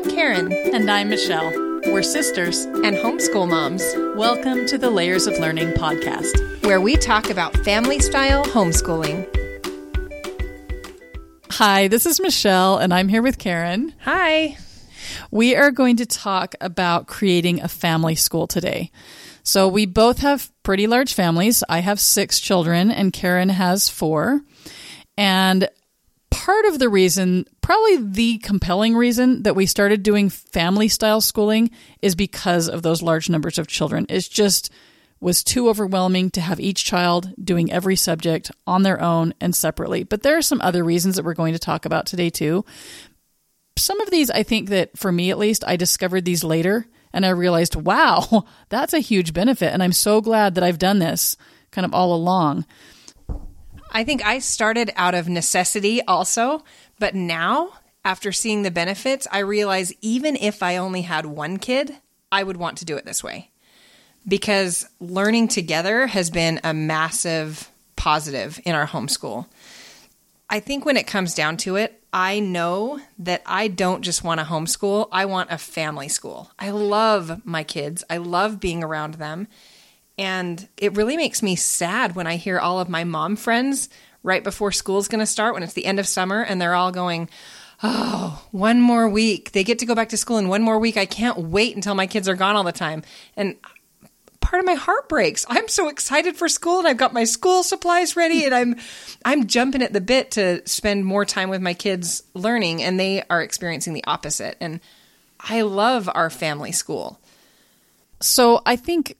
I'm Karen. And I'm Michelle. We're sisters and homeschool moms. Welcome to the Layers of Learning podcast, where we talk about family style homeschooling. Hi, this is Michelle, and I'm here with Karen. Hi. We are going to talk about creating a family school today. So, we both have pretty large families. I have six children, and Karen has four. And part of the reason, probably the compelling reason that we started doing family style schooling is because of those large numbers of children. It's just was too overwhelming to have each child doing every subject on their own and separately. But there are some other reasons that we're going to talk about today too. Some of these, I think that for me at least, I discovered these later and I realized, wow, that's a huge benefit. And I'm so glad that I've done this kind of all along. I think I started out of necessity also, but now after seeing the benefits, I realize even if I only had one kid, I would want to do it this way. Because learning together has been a massive positive in our homeschool. I think when it comes down to it, I know that I don't just want a homeschool, I want a family school. I love my kids, I love being around them. And it really makes me sad when I hear all of my mom friends right before school's going to start, when it's the end of summer, and they're all going, Oh, one more week. They get to go back to school in one more week. I can't wait until my kids are gone all the time. And part of my heart breaks. I'm so excited for school and I've got my school supplies ready and I'm I'm jumping at the bit to spend more time with my kids learning and they are experiencing the opposite. And I love our family school. So I think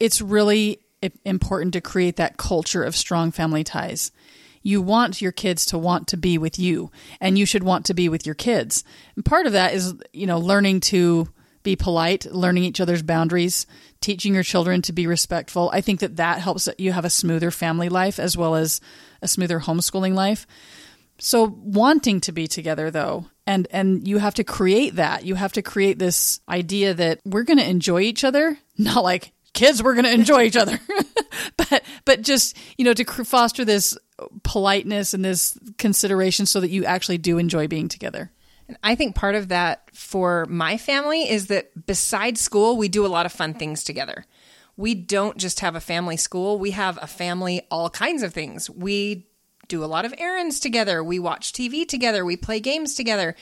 it's really important to create that culture of strong family ties. You want your kids to want to be with you, and you should want to be with your kids. And part of that is, you know, learning to be polite, learning each other's boundaries, teaching your children to be respectful. I think that that helps you have a smoother family life as well as a smoother homeschooling life. So wanting to be together though, and and you have to create that. You have to create this idea that we're going to enjoy each other, not like kids were going to enjoy each other. but but just, you know, to foster this politeness and this consideration so that you actually do enjoy being together. And I think part of that for my family is that besides school, we do a lot of fun things together. We don't just have a family school, we have a family all kinds of things. We do a lot of errands together, we watch TV together, we play games together.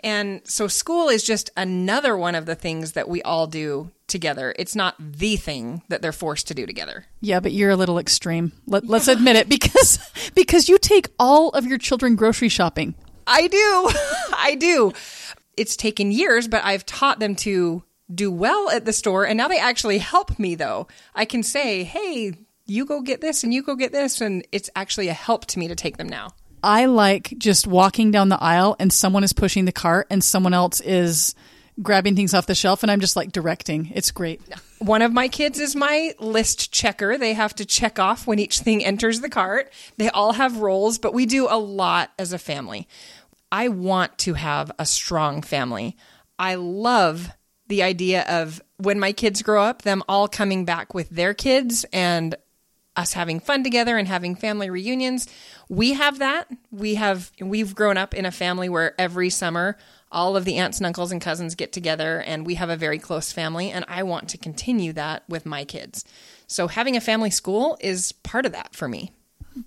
And so school is just another one of the things that we all do together. It's not the thing that they're forced to do together. Yeah, but you're a little extreme. Let, us admit it because because you take all of your children grocery shopping. I do. I do. It's taken years, but I've taught them to do well at the store and now they actually help me though. I can say, "Hey, you go get this and you go get this," and it's actually a help to me to take them now. I like just walking down the aisle and someone is pushing the cart and someone else is grabbing things off the shelf and I'm just like directing. It's great. One of my kids is my list checker. They have to check off when each thing enters the cart. They all have roles, but we do a lot as a family. I want to have a strong family. I love the idea of when my kids grow up, them all coming back with their kids and us having fun together and having family reunions. We have that. We have we've grown up in a family where every summer all of the aunts and uncles and cousins get together and we have a very close family and I want to continue that with my kids. So having a family school is part of that for me.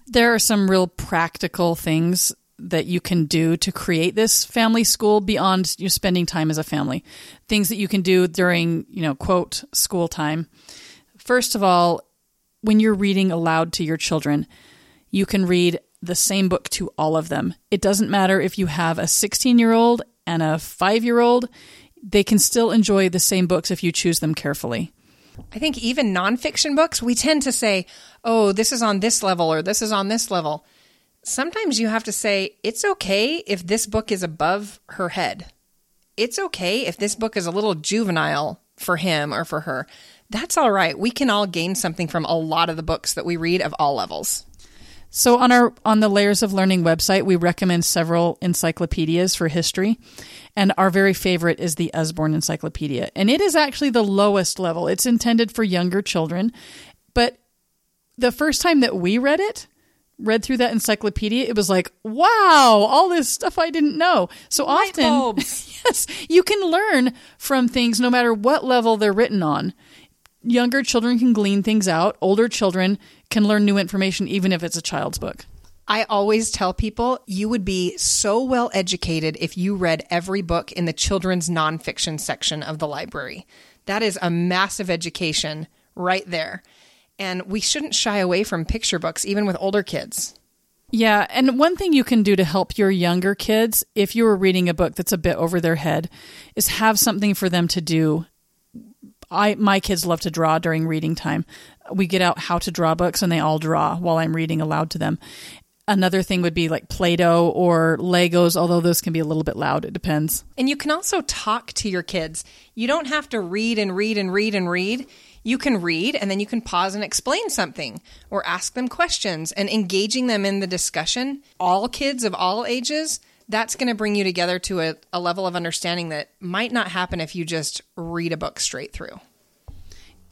There are some real practical things that you can do to create this family school beyond you spending time as a family. Things that you can do during, you know, quote school time. First of all, when you're reading aloud to your children, you can read the same book to all of them. It doesn't matter if you have a 16 year old and a five year old, they can still enjoy the same books if you choose them carefully. I think even nonfiction books, we tend to say, oh, this is on this level or this is on this level. Sometimes you have to say, it's okay if this book is above her head. It's okay if this book is a little juvenile for him or for her that's all right. We can all gain something from a lot of the books that we read of all levels. So on our on the Layers of Learning website, we recommend several encyclopedias for history, and our very favorite is the Usborne Encyclopedia, and it is actually the lowest level. It's intended for younger children, but the first time that we read it, read through that encyclopedia, it was like, wow, all this stuff I didn't know. So often, yes, you can learn from things no matter what level they're written on. Younger children can glean things out, older children can learn new information, even if it's a child's book. I always tell people you would be so well educated if you read every book in the children's nonfiction section of the library. That is a massive education right there. And we shouldn't shy away from picture books, even with older kids. Yeah, and one thing you can do to help your younger kids, if you were reading a book that's a bit over their head, is have something for them to do. I my kids love to draw during reading time. We get out how to draw books and they all draw while I'm reading aloud to them. Another thing would be like Play-Doh or Legos, although those can be a little bit loud. It depends. And you can also talk to your kids. You don't have to read and read and read and read. You can read and then you can pause and explain something or ask them questions and engaging them in the discussion. All kids of all ages, that's going to bring you together to a, a level of understanding that might not happen if you just read a book straight through.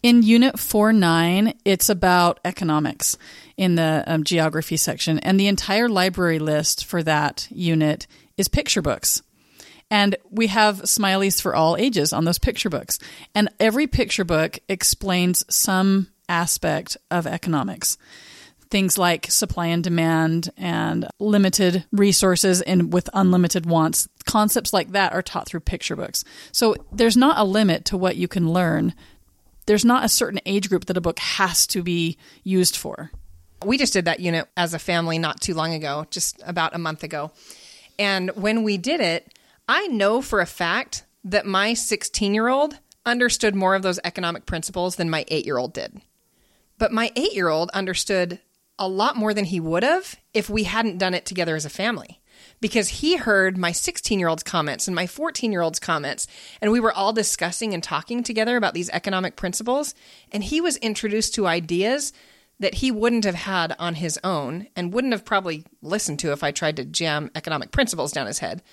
In Unit 4 9, it's about economics in the um, geography section. And the entire library list for that unit is picture books. And we have smileys for all ages on those picture books. And every picture book explains some aspect of economics. Things like supply and demand and limited resources and with unlimited wants. Concepts like that are taught through picture books. So there's not a limit to what you can learn. There's not a certain age group that a book has to be used for. We just did that unit as a family not too long ago, just about a month ago. And when we did it, I know for a fact that my 16 year old understood more of those economic principles than my eight year old did. But my eight year old understood a lot more than he would have if we hadn't done it together as a family. Because he heard my 16 year old's comments and my 14 year old's comments, and we were all discussing and talking together about these economic principles. And he was introduced to ideas that he wouldn't have had on his own and wouldn't have probably listened to if I tried to jam economic principles down his head.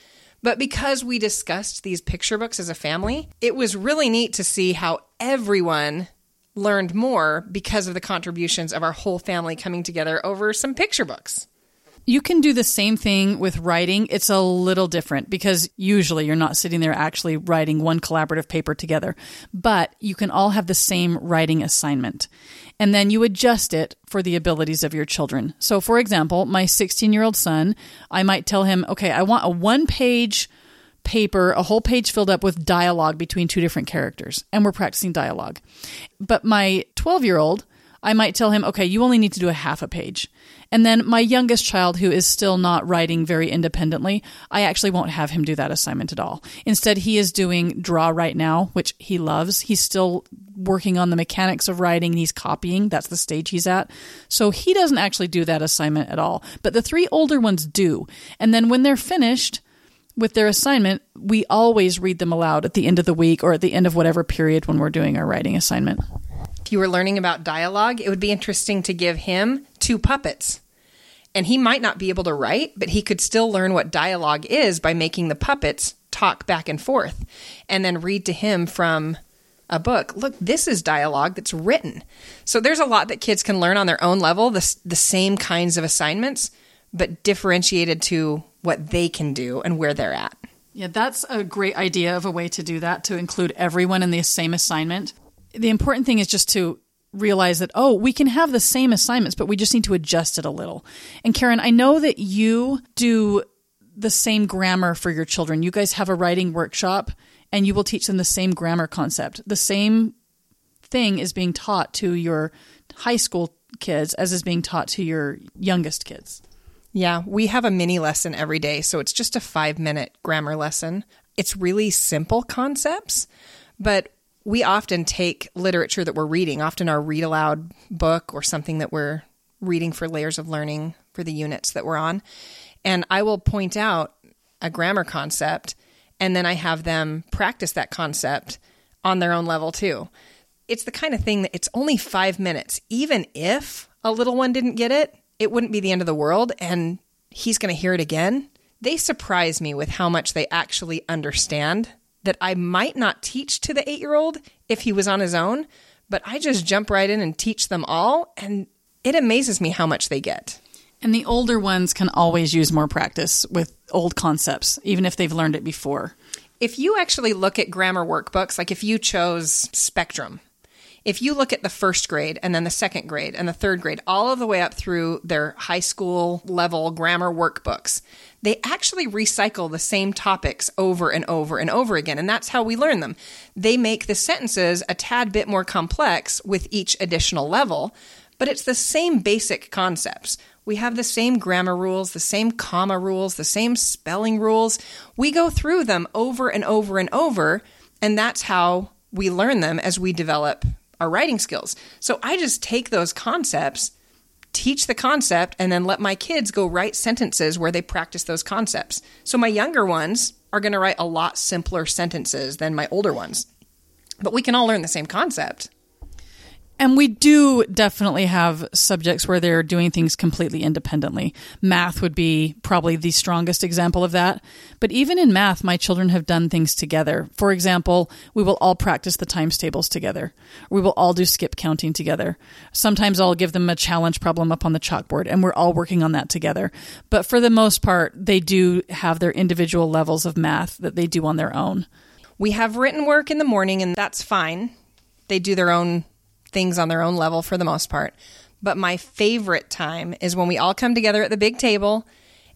But because we discussed these picture books as a family, it was really neat to see how everyone learned more because of the contributions of our whole family coming together over some picture books. You can do the same thing with writing. It's a little different because usually you're not sitting there actually writing one collaborative paper together, but you can all have the same writing assignment. And then you adjust it for the abilities of your children. So, for example, my 16 year old son, I might tell him, okay, I want a one page paper, a whole page filled up with dialogue between two different characters, and we're practicing dialogue. But my 12 year old, I might tell him, okay, you only need to do a half a page. And then my youngest child, who is still not writing very independently, I actually won't have him do that assignment at all. Instead, he is doing Draw Write Now, which he loves. He's still working on the mechanics of writing he's copying. That's the stage he's at. So he doesn't actually do that assignment at all. But the three older ones do. And then when they're finished, with their assignment, we always read them aloud at the end of the week or at the end of whatever period when we're doing our writing assignment. If you were learning about dialogue, it would be interesting to give him two puppets. And he might not be able to write, but he could still learn what dialogue is by making the puppets talk back and forth and then read to him from a book. Look, this is dialogue that's written. So there's a lot that kids can learn on their own level, the, the same kinds of assignments, but differentiated to what they can do and where they're at. Yeah, that's a great idea of a way to do that, to include everyone in the same assignment. The important thing is just to realize that, oh, we can have the same assignments, but we just need to adjust it a little. And Karen, I know that you do the same grammar for your children. You guys have a writing workshop and you will teach them the same grammar concept. The same thing is being taught to your high school kids as is being taught to your youngest kids. Yeah, we have a mini lesson every day, so it's just a five minute grammar lesson. It's really simple concepts, but we often take literature that we're reading, often our read aloud book or something that we're reading for layers of learning for the units that we're on. And I will point out a grammar concept, and then I have them practice that concept on their own level too. It's the kind of thing that it's only five minutes. Even if a little one didn't get it, it wouldn't be the end of the world and he's going to hear it again. They surprise me with how much they actually understand that I might not teach to the eight year old if he was on his own, but I just jump right in and teach them all. And it amazes me how much they get. And the older ones can always use more practice with old concepts, even if they've learned it before. If you actually look at grammar workbooks, like if you chose Spectrum, if you look at the first grade and then the second grade and the third grade, all of the way up through their high school level grammar workbooks, they actually recycle the same topics over and over and over again. And that's how we learn them. They make the sentences a tad bit more complex with each additional level, but it's the same basic concepts. We have the same grammar rules, the same comma rules, the same spelling rules. We go through them over and over and over, and that's how we learn them as we develop our writing skills. So I just take those concepts, teach the concept, and then let my kids go write sentences where they practice those concepts. So my younger ones are going to write a lot simpler sentences than my older ones. But we can all learn the same concept. And we do definitely have subjects where they're doing things completely independently. Math would be probably the strongest example of that. But even in math, my children have done things together. For example, we will all practice the times tables together. We will all do skip counting together. Sometimes I'll give them a challenge problem up on the chalkboard and we're all working on that together. But for the most part, they do have their individual levels of math that they do on their own. We have written work in the morning and that's fine. They do their own things on their own level for the most part. But my favorite time is when we all come together at the big table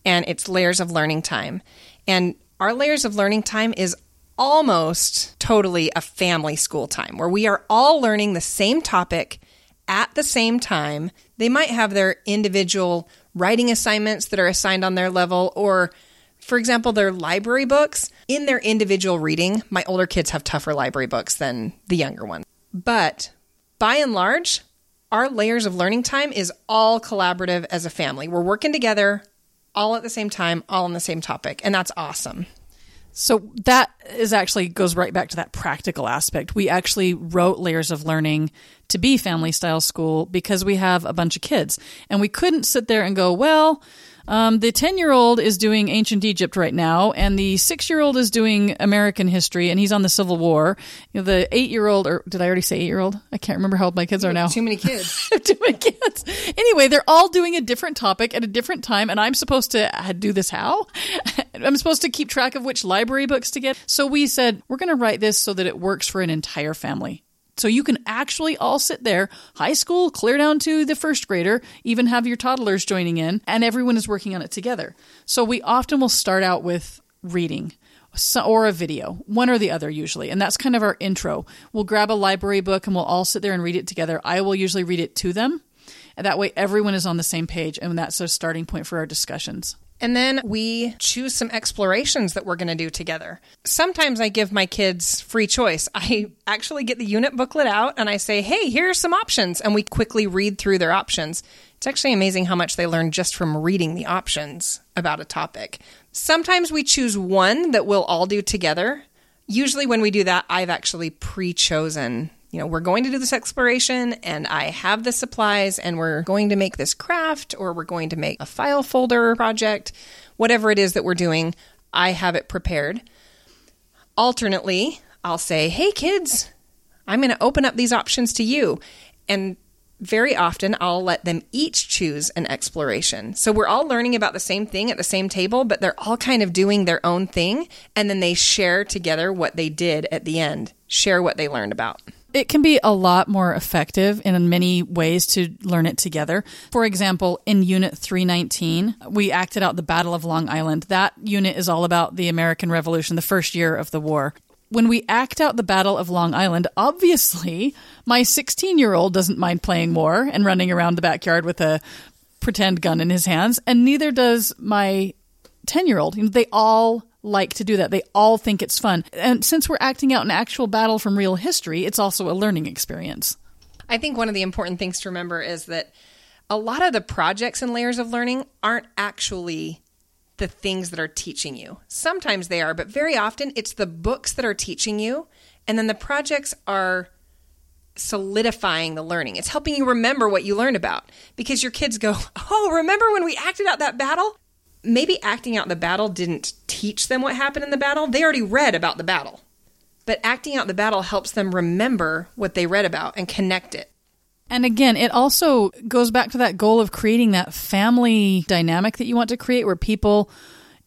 and it's layers of learning time. And our layers of learning time is almost totally a family school time where we are all learning the same topic at the same time. They might have their individual writing assignments that are assigned on their level or for example, their library books in their individual reading. My older kids have tougher library books than the younger ones. But by and large, our layers of learning time is all collaborative as a family. We're working together all at the same time, all on the same topic, and that's awesome. So that is actually goes right back to that practical aspect. We actually wrote layers of learning to be family style school because we have a bunch of kids and we couldn't sit there and go, well, um, the 10 year old is doing ancient Egypt right now, and the six year old is doing American history, and he's on the Civil War. You know, the eight year old, or did I already say eight year old? I can't remember how old my kids are now. Too many kids. Too many kids. Anyway, they're all doing a different topic at a different time, and I'm supposed to do this how? I'm supposed to keep track of which library books to get. So we said, we're going to write this so that it works for an entire family. So you can actually all sit there, high school, clear down to the first grader, even have your toddlers joining in, and everyone is working on it together. So we often will start out with reading or a video, one or the other usually. And that's kind of our intro. We'll grab a library book and we'll all sit there and read it together. I will usually read it to them. And that way everyone is on the same page. And that's a starting point for our discussions. And then we choose some explorations that we're going to do together. Sometimes I give my kids free choice. I actually get the unit booklet out and I say, hey, here are some options. And we quickly read through their options. It's actually amazing how much they learn just from reading the options about a topic. Sometimes we choose one that we'll all do together. Usually, when we do that, I've actually pre chosen you know, we're going to do this exploration and I have the supplies and we're going to make this craft or we're going to make a file folder project, whatever it is that we're doing, I have it prepared. Alternately, I'll say, hey kids, I'm going to open up these options to you. And very often I'll let them each choose an exploration. So we're all learning about the same thing at the same table, but they're all kind of doing their own thing. And then they share together what they did at the end, share what they learned about. It can be a lot more effective in many ways to learn it together. For example, in Unit 319, we acted out the Battle of Long Island. That unit is all about the American Revolution, the first year of the war. When we act out the Battle of Long Island, obviously, my 16 year old doesn't mind playing war and running around the backyard with a pretend gun in his hands, and neither does my 10 year old. They all like to do that. They all think it's fun. And since we're acting out an actual battle from real history, it's also a learning experience. I think one of the important things to remember is that a lot of the projects and layers of learning aren't actually the things that are teaching you. Sometimes they are, but very often it's the books that are teaching you, and then the projects are solidifying the learning. It's helping you remember what you learned about because your kids go, Oh, remember when we acted out that battle? Maybe acting out the battle didn't teach them what happened in the battle. They already read about the battle. But acting out the battle helps them remember what they read about and connect it. And again, it also goes back to that goal of creating that family dynamic that you want to create where people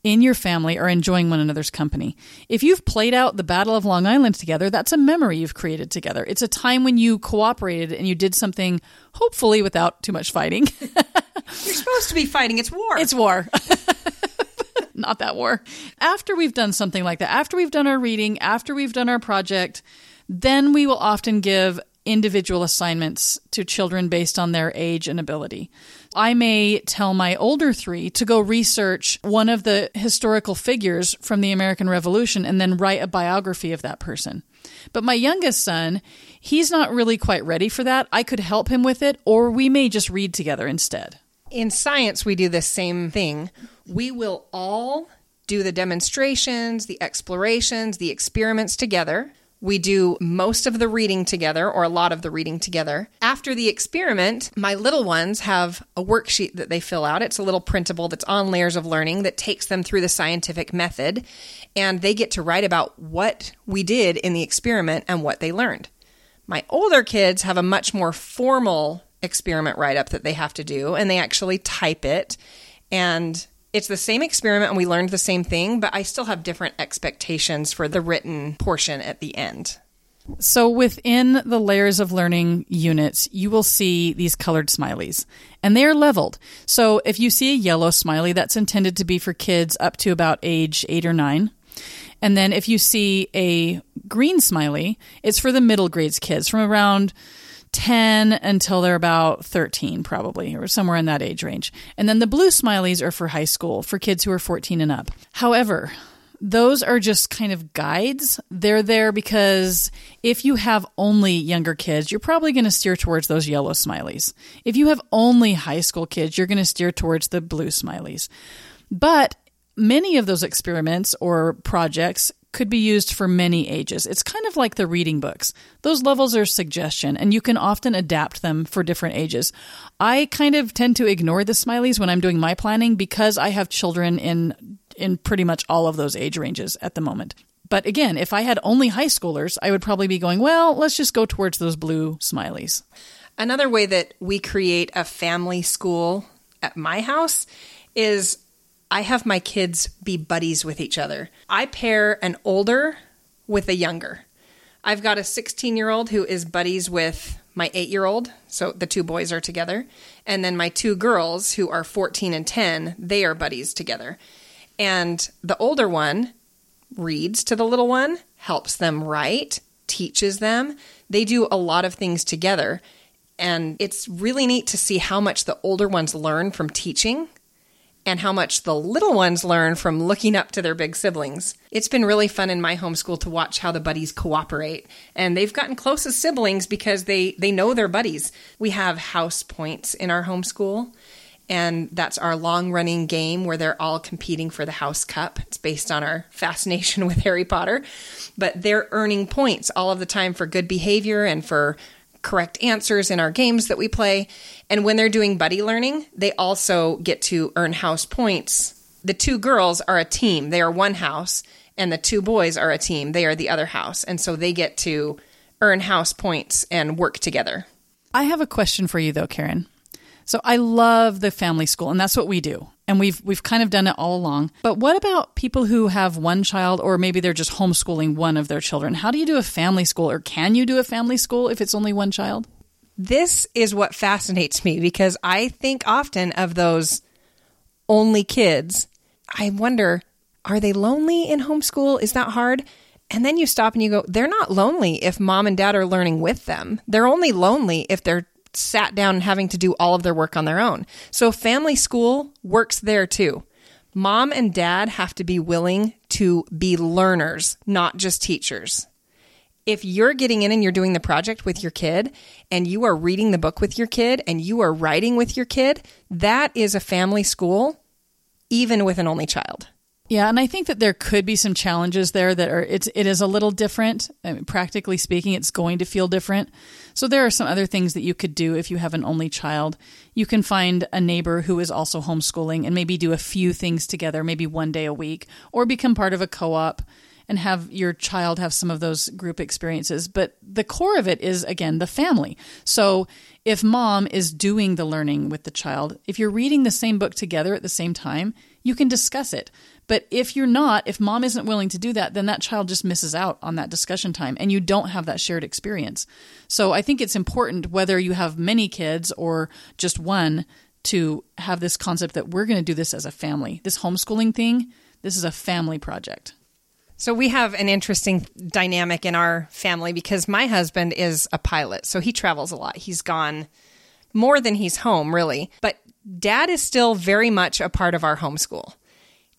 in your family are enjoying one another's company. If you've played out the Battle of Long Island together, that's a memory you've created together. It's a time when you cooperated and you did something, hopefully without too much fighting. You're supposed to be fighting. It's war. It's war. Not that war. After we've done something like that, after we've done our reading, after we've done our project, then we will often give individual assignments to children based on their age and ability. I may tell my older three to go research one of the historical figures from the American Revolution and then write a biography of that person. But my youngest son, he's not really quite ready for that. I could help him with it, or we may just read together instead. In science, we do the same thing. We will all do the demonstrations, the explorations, the experiments together. We do most of the reading together, or a lot of the reading together. After the experiment, my little ones have a worksheet that they fill out. It's a little printable that's on layers of learning that takes them through the scientific method, and they get to write about what we did in the experiment and what they learned. My older kids have a much more formal experiment write up that they have to do, and they actually type it. And it's the same experiment and we learned the same thing, but I still have different expectations for the written portion at the end. So within the layers of learning units, you will see these colored smileys and they are leveled. So if you see a yellow smiley, that's intended to be for kids up to about age eight or nine. And then if you see a green smiley, it's for the middle grades kids from around 10 until they're about 13, probably, or somewhere in that age range. And then the blue smileys are for high school, for kids who are 14 and up. However, those are just kind of guides. They're there because if you have only younger kids, you're probably going to steer towards those yellow smileys. If you have only high school kids, you're going to steer towards the blue smileys. But many of those experiments or projects could be used for many ages. It's kind of like the reading books. Those levels are suggestion, and you can often adapt them for different ages. I kind of tend to ignore the smileys when I'm doing my planning because I have children in in pretty much all of those age ranges at the moment. But again, if I had only high schoolers, I would probably be going, well, let's just go towards those blue smileys. Another way that we create a family school at my house is I have my kids be buddies with each other. I pair an older with a younger. I've got a 16 year old who is buddies with my eight year old. So the two boys are together. And then my two girls who are 14 and 10, they are buddies together. And the older one reads to the little one, helps them write, teaches them. They do a lot of things together. And it's really neat to see how much the older ones learn from teaching and how much the little ones learn from looking up to their big siblings. It's been really fun in my homeschool to watch how the buddies cooperate. And they've gotten close as siblings because they, they know their buddies. We have house points in our homeschool. And that's our long running game where they're all competing for the house cup. It's based on our fascination with Harry Potter. But they're earning points all of the time for good behavior and for correct answers in our games that we play. And when they're doing buddy learning, they also get to earn house points. The two girls are a team, they are one house, and the two boys are a team, they are the other house. And so they get to earn house points and work together. I have a question for you, though, Karen. So I love the family school, and that's what we do. And we've we've kind of done it all along. But what about people who have one child or maybe they're just homeschooling one of their children? How do you do a family school or can you do a family school if it's only one child? This is what fascinates me because I think often of those only kids. I wonder, are they lonely in homeschool? Is that hard? And then you stop and you go, they're not lonely if mom and dad are learning with them. They're only lonely if they're sat down having to do all of their work on their own. So family school works there too. Mom and dad have to be willing to be learners, not just teachers. If you're getting in and you're doing the project with your kid and you are reading the book with your kid and you are writing with your kid, that is a family school, even with an only child. Yeah, and I think that there could be some challenges there that are it's it is a little different. I mean, practically speaking, it's going to feel different. So there are some other things that you could do if you have an only child. You can find a neighbor who is also homeschooling and maybe do a few things together, maybe one day a week, or become part of a co-op and have your child have some of those group experiences. But the core of it is, again, the family. So if mom is doing the learning with the child, if you're reading the same book together at the same time, you can discuss it. But if you're not, if mom isn't willing to do that, then that child just misses out on that discussion time and you don't have that shared experience. So I think it's important whether you have many kids or just one to have this concept that we're going to do this as a family. This homeschooling thing, this is a family project. So we have an interesting dynamic in our family because my husband is a pilot, so he travels a lot. He's gone more than he's home, really. But dad is still very much a part of our homeschool.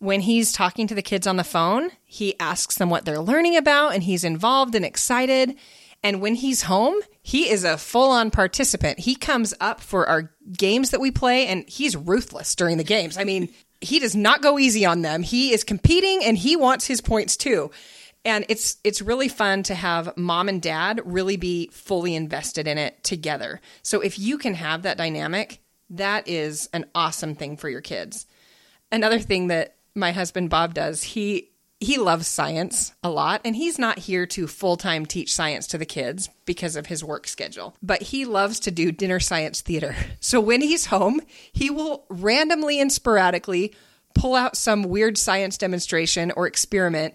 When he's talking to the kids on the phone, he asks them what they're learning about and he's involved and excited. And when he's home, he is a full on participant. He comes up for our games that we play and he's ruthless during the games. I mean, he does not go easy on them. He is competing and he wants his points too. And it's it's really fun to have mom and dad really be fully invested in it together. So if you can have that dynamic, that is an awesome thing for your kids. Another thing that my husband Bob does, he he loves science a lot and he's not here to full-time teach science to the kids because of his work schedule but he loves to do dinner science theater. So when he's home he will randomly and sporadically pull out some weird science demonstration or experiment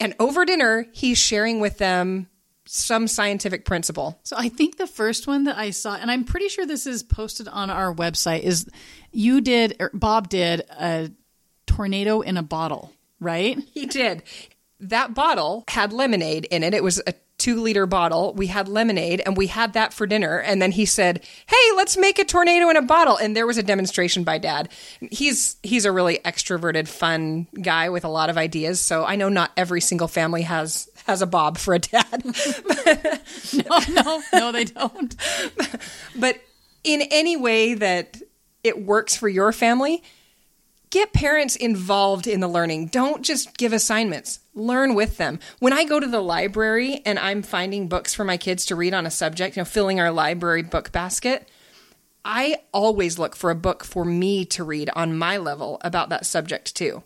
and over dinner he's sharing with them some scientific principle. So I think the first one that I saw, and I'm pretty sure this is posted on our website, is you did, Bob did a tornado in a bottle, right? He did. That bottle had lemonade in it. It was a two liter bottle. We had lemonade and we had that for dinner. And then he said, Hey, let's make a tornado in a bottle. And there was a demonstration by dad. He's, he's a really extroverted, fun guy with a lot of ideas. So I know not every single family has, has a Bob for a dad. No, no, no, they don't. but in any way that it works for your family, get parents involved in the learning. Don't just give assignments. Learn with them. When I go to the library and I'm finding books for my kids to read on a subject, you know, filling our library book basket, I always look for a book for me to read on my level about that subject too.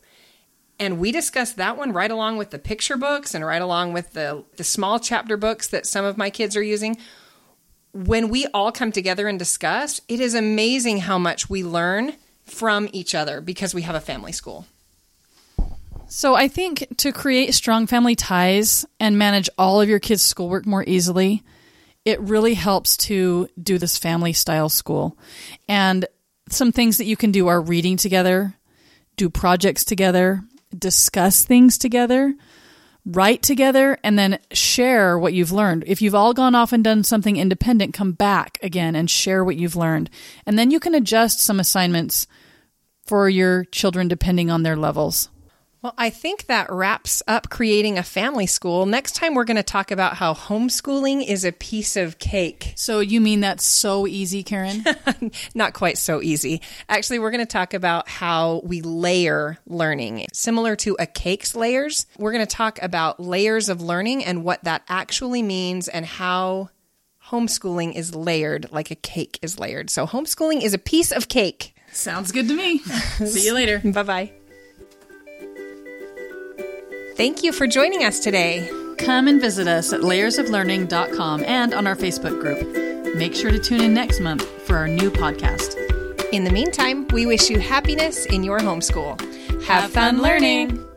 And we discussed that one right along with the picture books and right along with the the small chapter books that some of my kids are using when we all come together and discuss, it is amazing how much we learn from each other because we have a family school. So I think to create strong family ties and manage all of your kids' schoolwork more easily, it really helps to do this family style school. And some things that you can do are reading together, do projects together, discuss things together, write together, and then share what you've learned. If you've all gone off and done something independent, come back again and share what you've learned. And then you can adjust some assignments for your children depending on their levels. Well, I think that wraps up creating a family school. Next time, we're going to talk about how homeschooling is a piece of cake. So you mean that's so easy, Karen? Not quite so easy. Actually, we're going to talk about how we layer learning. Similar to a cake's layers, we're going to talk about layers of learning and what that actually means and how homeschooling is layered like a cake is layered. So, homeschooling is a piece of cake. Sounds good to me. See you later. Bye bye. Thank you for joining us today. Come and visit us at layersoflearning.com and on our Facebook group. Make sure to tune in next month for our new podcast. In the meantime, we wish you happiness in your homeschool. Have fun learning.